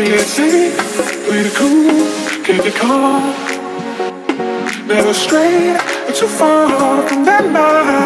Fancy, way to cool, can't get caught. Never straight, but too far from that night.